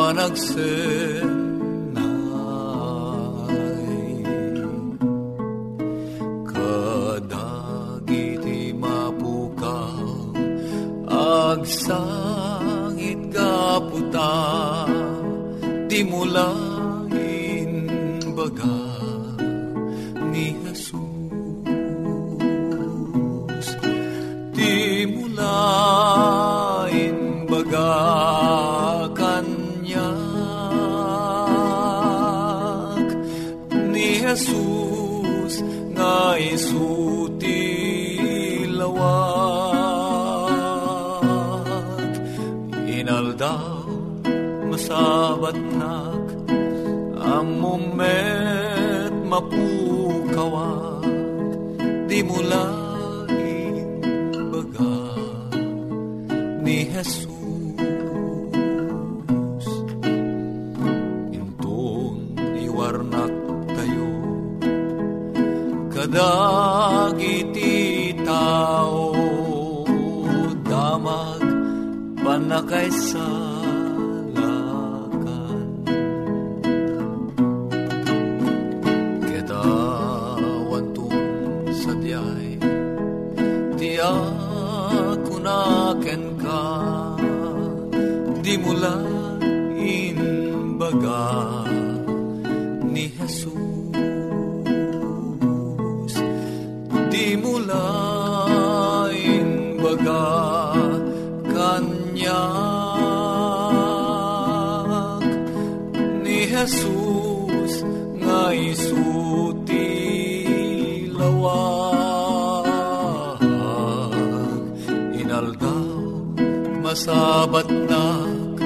A panagsenay. Kadagiti mapukaw, agsangit kaputa, di mulain amumet mapukawag di mulain baga ni Jesus. Intun iwarnak tayo kadagiti tao damag panakaisalakan masabat nak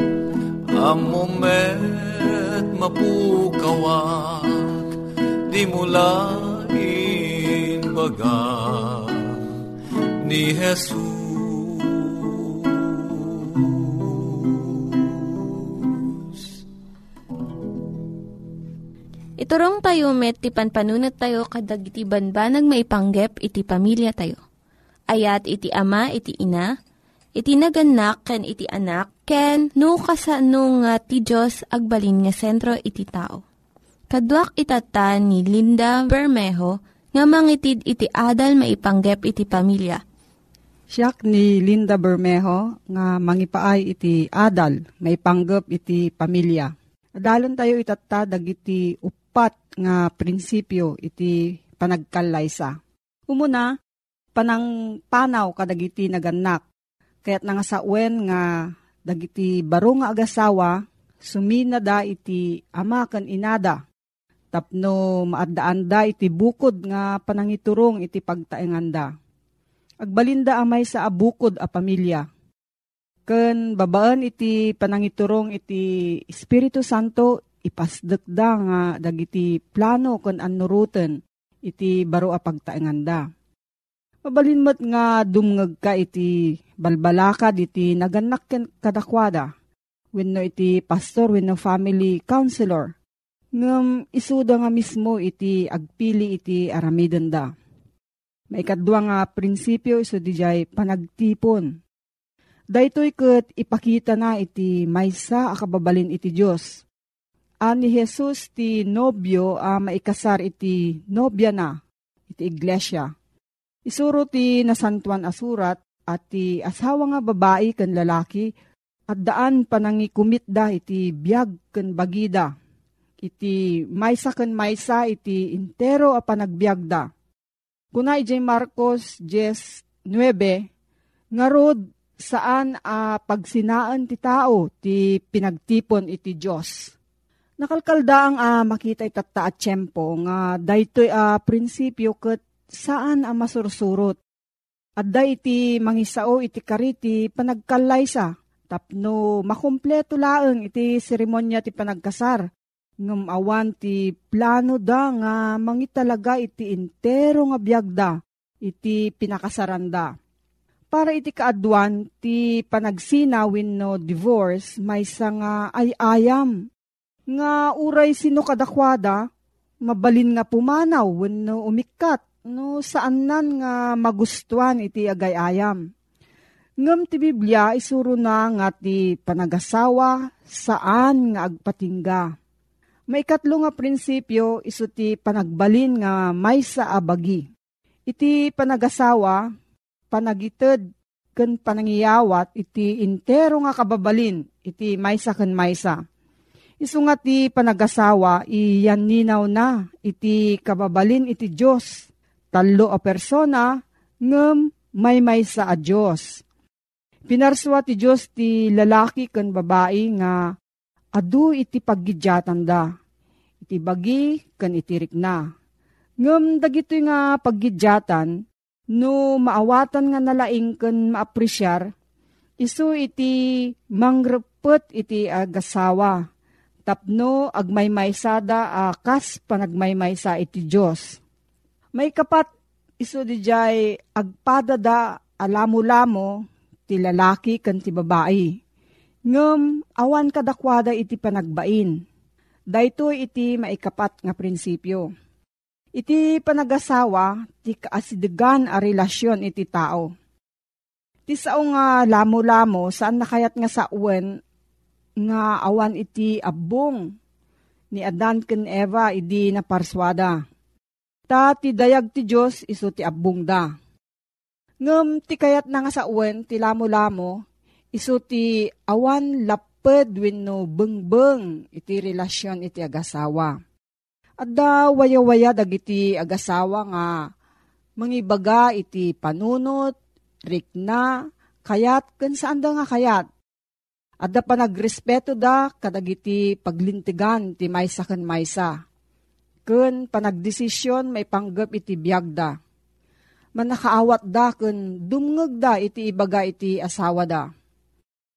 amumet mapukawak di mula baga ni Jesus Iturong tayo met, ti panpanunat tayo kadag iti banbanag maipanggep iti pamilya tayo. Ayat iti ama, iti ina, iti naganak, ken iti anak, ken no, kasano nga ti Diyos agbalin nga sentro iti tao. Kaduak itatan ni Linda Bermejo nga mangitid iti adal maipanggep iti pamilya. Siyak ni Linda Bermejo nga mangipaay iti adal maipanggep iti pamilya. Adalon tayo itatta dagiti upat nga prinsipyo iti panagkalaysa. Umuna, panang panaw kadagiti naganak. Kaya't nga sa uwen nga dagiti baro nga agasawa, sumina da iti ama kan inada. Tapno maadaan da iti bukod nga panangiturong iti pagtaenganda. Agbalinda amay sa abukod a pamilya. Ken babaan iti panangiturong iti Espiritu Santo ipasdek da nga dagiti plano ken anuruten iti baro a pagtaenganda. Mabalinmat nga dumngag ka iti balbalakad iti naganak kadakwada. Wenno iti pastor wenno family counselor. Ngem isuda nga mismo iti agpili iti aramiden da. Maikadwa nga prinsipyo iso dijay panagtipon. Daytoy ket ipakita na iti maysa akababalin iti Dios. Ani Jesus ti nobyo a maikasar iti nobya na iti iglesia Isuro ti nasantuan asurat at ti asawa nga babae kan lalaki at daan panangikumit da iti biyag kan bagida. Iti maysa kan maysa iti intero a panagbiag da. Kuna ijay Marcos 10.9 nga rod saan a pagsinaan ti tao ti pinagtipon iti Diyos. Nakalkalda ang a makita itata at tiyempo nga daytoy a prinsipyo ket saan ang masursurot. At da iti mangisao iti kariti panagkalaysa, tapno makumpleto laeng iti seremonya ti panagkasar. Ngam awan ti plano da nga mangitalaga iti intero nga biyagda, iti pinakasaranda. Para iti kaadwan, ti panagsinawin no divorce, may nga ay ayam. Nga uray sino kadakwada, mabalin nga pumanaw, wenno umikat, no saan nan nga magustuhan iti agayayam. Ngam ti Biblia isuro na nga ti panagasawa saan nga agpatingga. May katlo nga prinsipyo iso ti panagbalin nga may sa abagi. Iti panagasawa, panagited ken panangiyawat iti intero nga kababalin iti maysa ken maysa. Isu nga ti panagasawa iyan ninaw na iti kababalin iti Diyos talo a persona ngem may may sa a Diyos. Pinarswa ti Diyos ti lalaki ken babae nga adu iti paggidyatan da. Iti bagi ken itirik na. Ngem dagito nga paggidyatan no maawatan nga nalaing ken maapresyar isu iti mangrepet iti agasawa tapno agmaymaysada akas panagmaymaysa iti Diyos may kapat iso di jay agpadada alamo-lamo ti lalaki kan ti babae. Ngem awan kadakwada iti panagbain. Dayto iti maikapat nga prinsipyo. Iti panagasawa ti kaasidegan a relasyon iti tao. Ti sao nga lamo-lamo saan nakayat nga sa uwen nga awan iti abong ni Adan ken Eva idi na parswada Ta ti dayag ti Diyos iso ti abong da. Ngem ti kayat na nga sa uwen ti lamo-lamo, iso ti awan laped wenno bengbeng iti relasyon iti agasawa. At da waya-waya dagiti agasawa nga mangibaga iti panunot, rikna, kayat, kan saan da nga kayat. At da pa nagrespeto da kadagiti paglintigan ti maysa kan maysa ken panagdesisyon may panggap iti biyagda. Manakaawat da ken dumngeg da iti ibaga iti asawa da.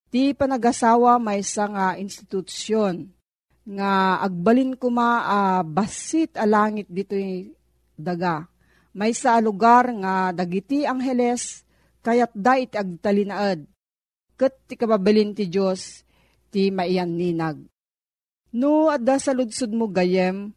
Ti panagasawa may nga institusyon nga agbalin kuma uh, basit a langit dito daga. May sa lugar nga dagiti angheles kayat da iti agtalinaad. Kat ti kababalin ti Diyos ti maiyan ninag. No, adda sa mo gayem,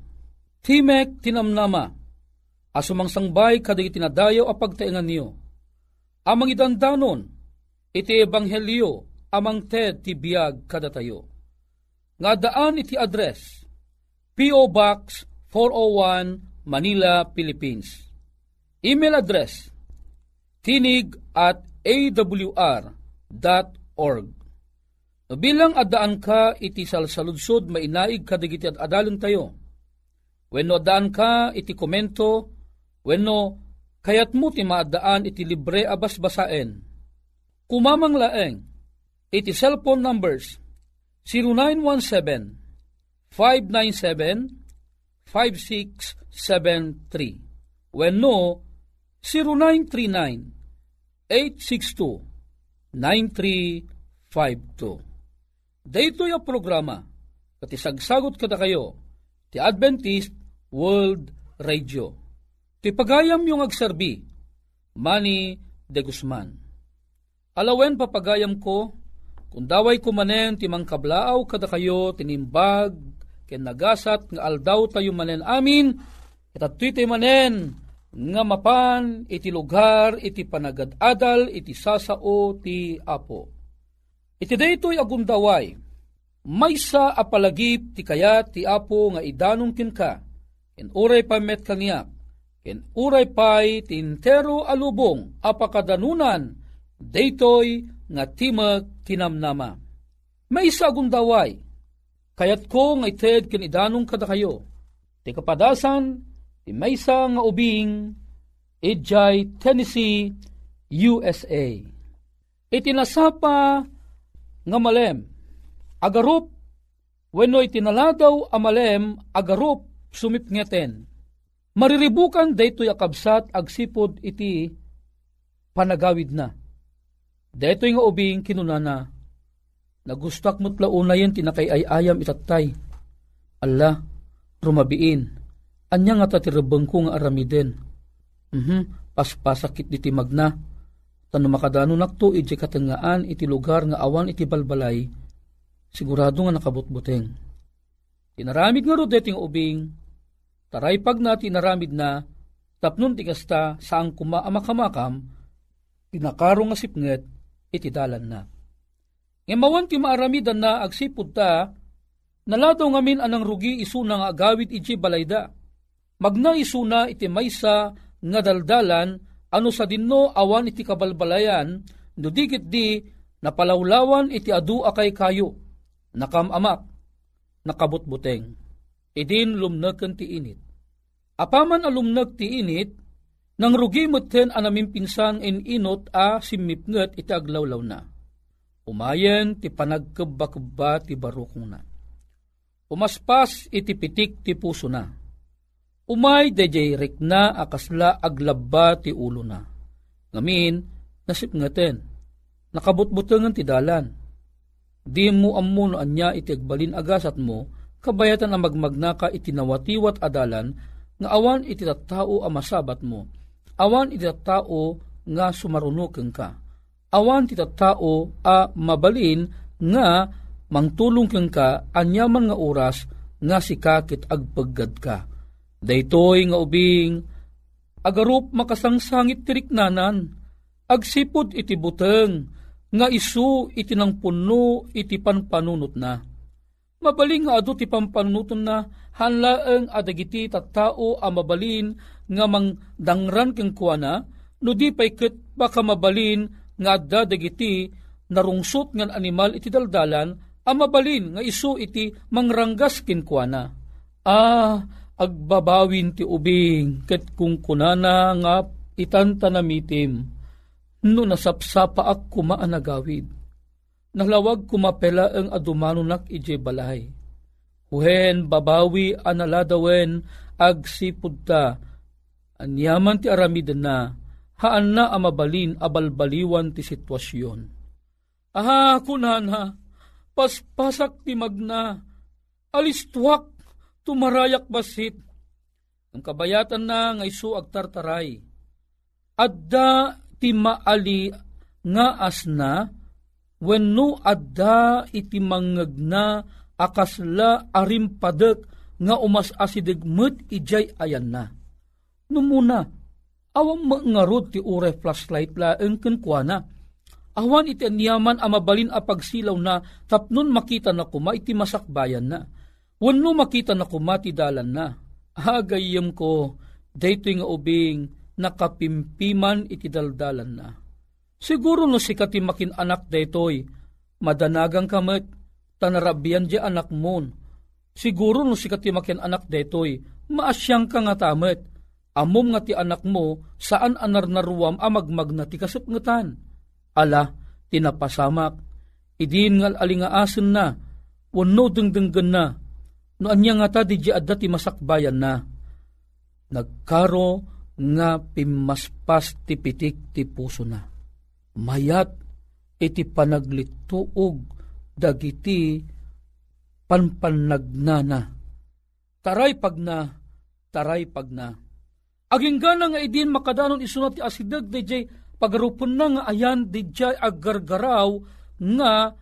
Timek tinamnama. Asumang sangbay kaday tinadayo a pagtaingan niyo. Amang idandanon, iti ebanghelyo, amang ted ti biyag kada tayo. Nga daan iti address, P.O. Box 401 Manila, Philippines. Email address, tinig at awr.org. Bilang adaan ka iti salsaludsod mainaig kadigiti at adalon tayo. Wenno adaan ka iti komento, wenno kayat mo ti maadaan iti libre abas basaen. Kumamang laeng, iti cellphone numbers 0917 597 5673 wenno 0939 862 9352 Dayto yung programa, pati sagsagot kada kayo, ti Adventist World Radio. Ti pagayam yung agserbi, Manny de Guzman. Alawen papagayam ko, kung daway ko manen ti mangkablaaw kada kayo tinimbag, ken nagasat nga aldaw tayo manen amin, itatoy manen, nga mapan iti lugar iti panagad-adal iti sasao ti apo Iti daytoy agundaway, maysa apalagip ti kaya ti apo nga idanong kinka, ken uray pa met kaniyak, ken uray pay tintero alubong apakadanunan, daytoy nga timag tinamnama. Maysa agundaway, kayat ko nga ited ken idanong kada kayo, ti kapadasan, ti maysa nga ubing, Ijay, Tennessee, USA. Itinasapa nga malem. Agarup, wenno itinaladaw amalem, agarup sumipngeten. Mariribukan daytoy akabsat agsipod iti panagawid na. Daytoy nga ubing kinunana, nagustak mo't launayan tinakay ay ayam itatay. Allah, rumabiin, anya nga tatirabang ko nga aramiden. Mhm, paspasakit diti magna Tano makadano nakto iti katangaan iti lugar nga awan iti balbalay, sigurado nga nakabutbuteng. Tinaramid nga rodeting ubing, taray pag na tinaramid na, tapnon ti kasta saang kumaamakamakam, tinakaro nga sipnget, iti dalan na. Ngemawan ti maaramidan na agsipod ta, naladaw ngamin anang rugi isuna nga agawit iti balayda. Magna isuna iti maysa nga daldalan ano sa dinno awan iti kabalbalayan, no digit di napalawlawan iti adu akay kayo, nakamamak, nakabutbuteng, idin lumnagkan ti init. Apaman alumnag ti init, nang rugi muten anamin pinsan in inot a simipnget iti aglawlaw na. Umayen ti panagkabakba ti barukong na. Umaspas iti pitik ti puso na Umay dayjay na akasla aglabba ti ulo na. Ngamin, nasip ngaten, nakabutbutangan ti dalan. Di mo ammo no anya iti agbalin agasat mo, kabayatan ang magmagnaka iti nawatiwat adalan, nga awan iti tattao a masabat mo. Awan iti tattao nga sumarunukeng ka. Awan iti tattao a mabalin nga mangtulong keng ka anyaman nga oras nga sikakit agpaggad ka Daytoy nga ubing, agarup makasangsangit tiriknanan, agsipod iti buteng, nga isu iti nang puno iti panpanunot na. Mabaling nga adu ti pampanunuton na, hanlaeng adagiti tattao a mabalin nga mang dangran keng kuana, no di pay ket baka mabalin nga adda dagiti narungsot ngan animal iti daldalan, amabalin nga isu iti mangranggas kinkwana. Ah, agbabawin ti ubing ket kung kunana nga itanta mitim, no nasapsapa ak kumaanagawid. Nalawag kumapela ang adumanunak ije balay. Uhen babawi analadawen ag sipud ta, anyaman ti aramid na, haan na amabalin abalbaliwan ti sitwasyon. Aha, kunana, paspasak ti magna, alistuak tumarayak basit. Ang kabayatan na nga isu agtartaray. Adda ti maali nga asna wenno adda iti mangeg na akasla arimpadek nga umas asidegmet ijay ayan na. Numuna, awang mangarod ti ure flashlight la engken kuana. Awan iti niyaman amabalin a pagsilaw na tapnon makita na kuma iti masakbayan na Wano makita na kumati dalan na. Hagayam ko, dayto nga ubing nakapimpiman iti daldalan na. Siguro no si katimakin anak daytoy, madanagang kamet, tanarabian di anak mon. Siguro no si katimakin anak daytoy, maasyang ka nga amom nga ti anak mo, saan anar naruwam amagmag na ti kasupngatan. Ala, tinapasamak, idin ngal alingaasin na, wano dengdenggan na, no anya nga ta di adda masakbayan na. Nagkaro nga pimaspas ti pitik ti puso na. Mayat iti panaglituog dagiti panpanagnana. Taray pag na, taray pag na. Aging gana nga idin makadanon isunat ti asidag DJ pagarupon na nga ayan DJ agargaraw nga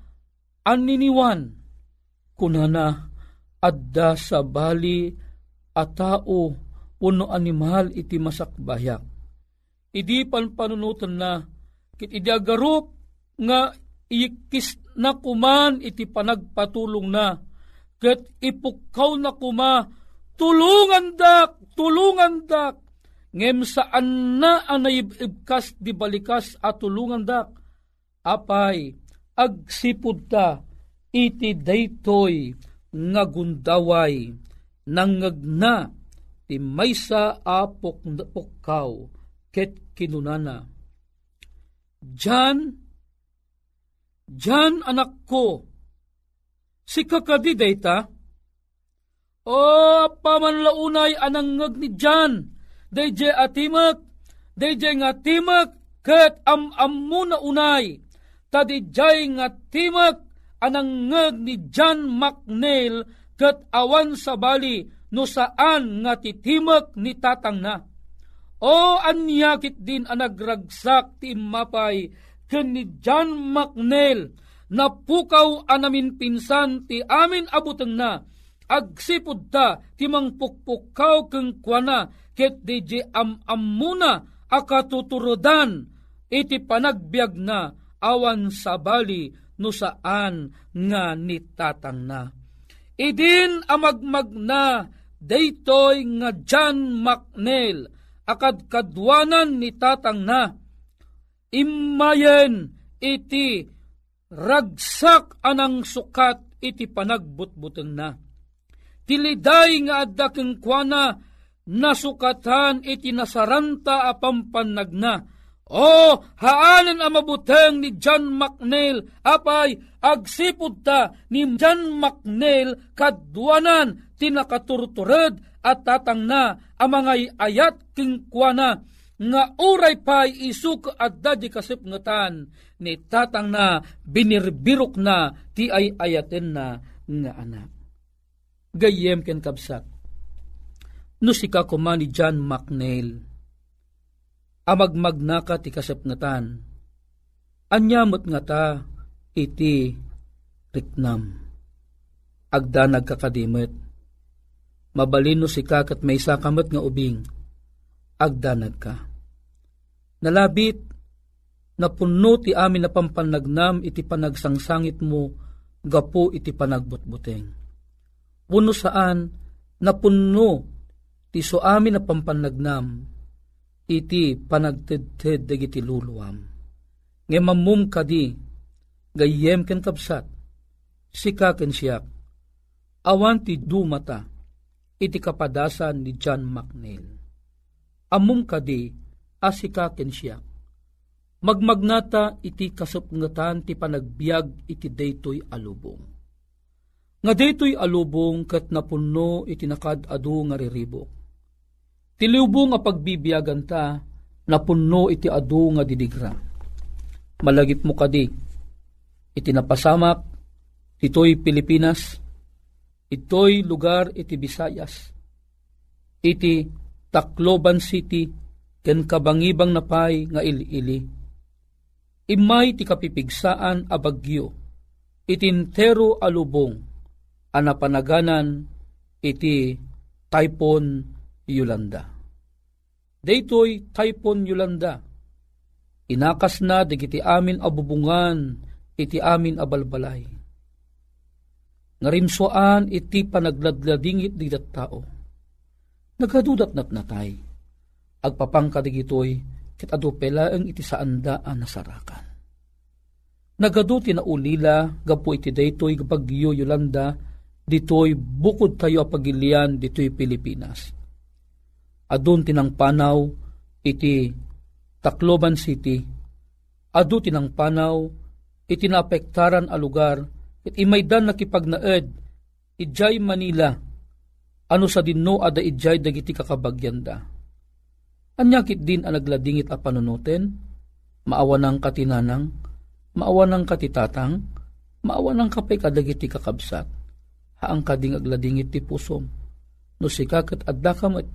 aniniwan. Kunana adda sa bali a tao uno animal iti masakbayak. Idi pan panunutan na kit idi agarup nga ikis na kuman iti panagpatulong na. Ket ipukaw na kuma tulungan dak tulungan dak. Ngem saan na anayibkas di balikas at tulungan dak? Apay agsipud ta iti daytoy nga gundaway nangagna ti maysa a pukkaw ket kinunana. Jan, Jan anak ko, si kakadi dayta, o pamanlaunay anangag ni Jan, dayje atimak, dayje nga timak, ket am ammo na unay, tadijay nga timak anangeg ni John McNeil ket awan sa bali no saan nga titimek ni tatang na. O anyakit din anagragsak ti mapay ken ni John McNeil. Na pukaw anamin pinsan ti amin abuteng na. Agsipod ta ti mangpukpukaw keng kuana ket di am amuna akatuturodan iti panagbiag na awan sa bali no saan nga nitatang na. Idin amagmag na daytoy nga John McNeil akad kadwanan ni tatang na. Imayen iti ragsak anang sukat iti panagbutbuteng na. Tiliday nga adda keng kuana nasukatan iti nasaranta apampanag na o, haanan ang mabuteng ni John McNeil, apay, agsipod ta ni John McNeil kadwanan tinakaturtured at tatang na ang mga ayat kingkwana nga uray pay isuk at dadi kasipngatan ni tatang na binirbirok na ti ay ayaten na nga anak. Gayem ken kabsat. No sika kuma ni John McNeil amagmagnaka ti kasapnatan. Anyamot nga ta iti riknam. Agda nagkakadimit. Mabalino si kakat may sakamat nga ubing. Agda nagka. Nalabit na puno ti amin na pampanagnam iti panagsangsangit mo gapo iti panagbutbuteng. Puno saan na puno ti so amin na pampanagnam iti panagtedted dagiti luluwam. Nge mamum kadi, gayem ken kapsat, sikaken siyak, awan ti dumata, iti kapadasan ni John McNeil. Amum kadi, asikaken siyak, magmagnata iti kasupngatan ti panagbiag iti daytoy alubong. Nga daytoy alubong kat napunno iti nakadado nga riribok. Tilubong nga pagbibiyagan ta, napunno iti adu nga didigra. Malagip mo kadi, iti napasamak, ito'y Pilipinas, ito'y lugar iti Visayas, iti Tacloban City, ken kabangibang napay nga ili-ili imay ti kapipigsaan a bagyo, itintero alubong, anapanaganan iti Typhoon Yolanda. Daytoy Typhoon Yolanda, inakas na digiti amin abubungan iti amin abalbalay. Ngarimsoan iti panagladladingit di tao. Nagadudat nat natay. Agpapangka digitoy ket adu pelaeng iti saanda a nasarakan. Nagadu tinaulila gapu iti daytoy bagyo Yolanda ditoy bukod tayo pagilian ditoy Pilipinas. Adun tinang panaw iti Tacloban City, adu tinang panaw iti naapektaran a lugar it imaydan nakipagnaed ijay Manila. Ano sa dinno ada ijay dagiti kakabagyanda Anyakit din ang nagladingit a panunutin, maawa ng katinanang, maawa ng katitatang, maawa ng kapay kadagiti kakabsat, haang kading agladingit ti pusom, no sikakat adda kamat,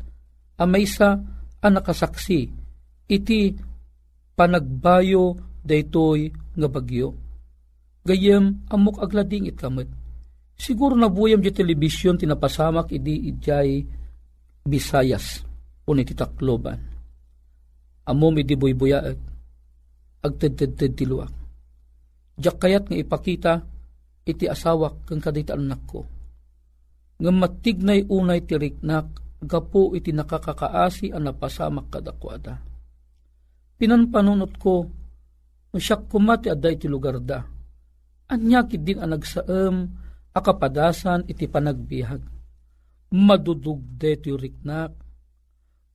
amaysa ang nakasaksi, iti panagbayo daytoy nga bagyo. Gayem amok agladingit kamat. Siguro na buyam di telebisyon tinapasamak idi ijay Bisayas, uniti takloban amom iti buybuyaag, agtedtedted ti luak. Diyak kayat nga ipakita, iti asawak kang kadita anak ko. Nga matignay unay ti riknak, gapo iti nakakakaasi ang napasamak kadakwada. Pinanpanunot ko, masyak kumati aday iti lugar da. Anyakit din ang nagsaam, akapadasan iti panagbihag. Madudugde ti riknak,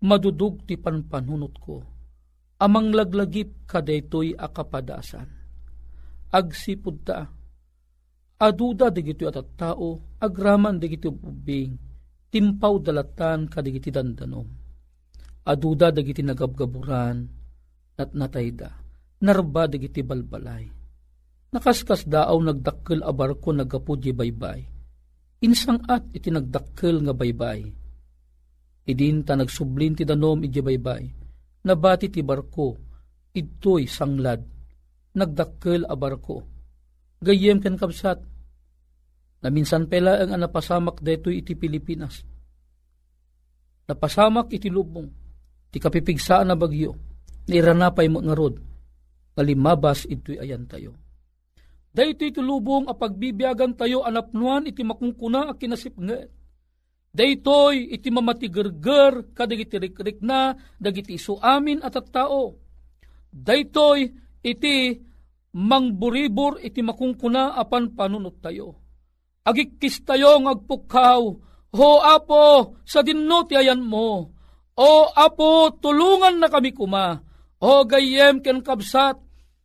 madudug ti panpanunot ko amang laglagip kadaytoy akapadasan. Agsipud ta, aduda digito at tao, agraman digito ubing, timpaw dalatan kadigiti dandanom. Aduda digiti nagabgaburan, at natayda, narba digiti balbalay. Nakaskas daaw nagdakkel a barko nagapudye baybay. Insang at iti nagdakkel nga baybay. Idin ta nagsublin ti danom iti baybay nabati ti barko, ito'y sanglad, nagdakkel a barko. Gayem ken kapsat, na minsan pela ang napasamak detoy iti Pilipinas. Napasamak iti lubong, ti kapipigsaan na bagyo, niranapay mo nga rod, kalimabas ito'y ayan tayo. Dahito iti lubong a pagbibiyagan tayo anapnuan iti makungkuna a kinasipnget Daytoy iti mamatigerger kadagiti rikrik na dagiti isu amin at at tao. Daytoy iti mangburibor iti makungkuna apan panunot tayo. Agikis tayo ngagpukaw, Ho apo, sa dinno ti ayan mo. O apo, tulungan na kami kuma. O gayem ken kabsat,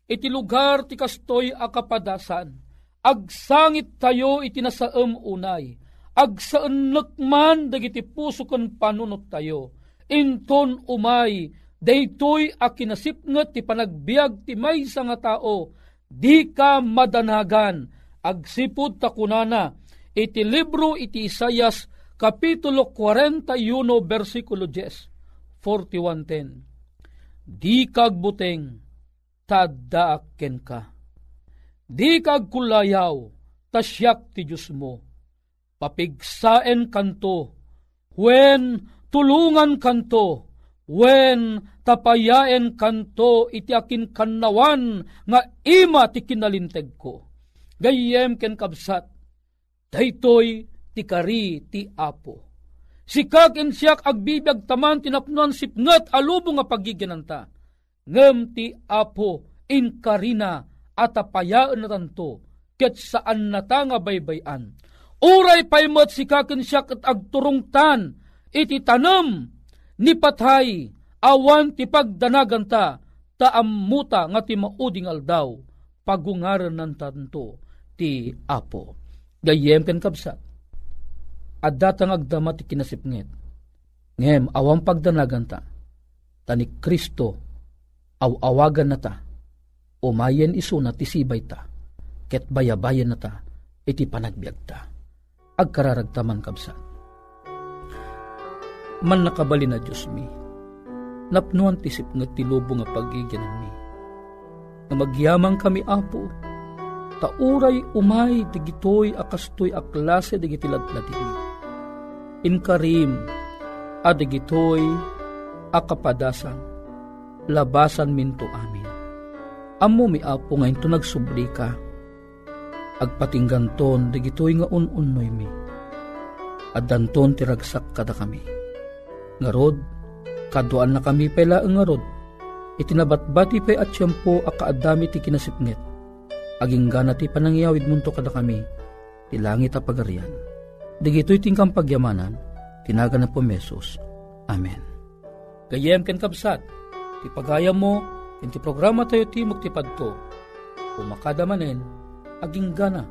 iti lugar ti kastoy akapadasan. Agsangit tayo iti nasaem unay agsaan man dagiti puso kon panunot tayo. Inton umay, daytoy a kinasipnget ti panagbiag ti may nga tao, di ka madanagan, agsipod ta kunana, iti libro iti Isayas, Kapitulo 41, versikulo 10, 41.10. Di kag buteng, tadaakken ka. Di kag kulayaw, tasyak ti Diyos mo papigsaen kanto, when tulungan kanto, when tapayaen kanto iti akin kannawan nga ima ti kinalinteg ko. Gayem ken kabsat, daytoy ti kari ti apo. Sikag en siyak agbibiyag taman tinapnuan sipnget alubo nga pagiginanta. Ngem ti apo in karina at apayaan na tanto ket saan nata nga baybayan. Uray paymot si kakin siya agturungtan, iti tanam, ni patay, awan ti pagdanaganta, taammuta nga ti mauding aldaw, pagungaran ng tanto ti apo. Gayem ken kapsat, at datang agdama ti kinasipngit. Ngem, awang pagdanaganta, tani Kristo, aw-awagan na ta, umayen iso na ti sibay ta, ket bayabayan na ta, iti panagbiag ta. Agkararagtaman kabsat. Man nakabali na Diyos mi, napnuan tisip nga tilubo nga pagigyanan mi. Nga magyamang kami apo, tauray umay digitoy akastoy aklase digitiladladin inkarim adigitoy akapadasan labasan minto amin. Amo mi apo ngayon to nagsubli ka agpatingganton digitoy nga un-unnoy mi. At danton tiragsak kada kami. Ngarod, kaduan na kami pela ang ngarod. Itinabatbati pa'y at siyampo akaadami ti kinasipnget. Aging gana panangyawid munto kada kami. Ti langit a pagarian Digito'y tingkang pagyamanan, tinaga na po mesos. Amen. Gayem ken kapsat, ti pagayam mo, ken ti programa tayo ti magtipadto. Umakada manen, aging gana,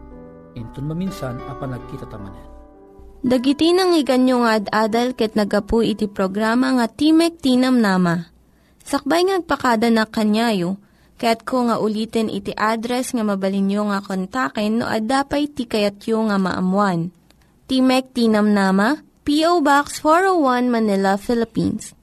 inton maminsan apan nagkita tamanen. Dagiti nang iganyo nga ad-adal ket nagapu iti programa nga Timek Tinam Nama. Sakbay ngagpakada na kanyayo, ket ko nga ulitin iti address nga mabalinyo nga kontaken no ad-dapay ti kayatyo nga maamuan. Timek Tinam Nama, P.O. Box 401 Manila, Philippines.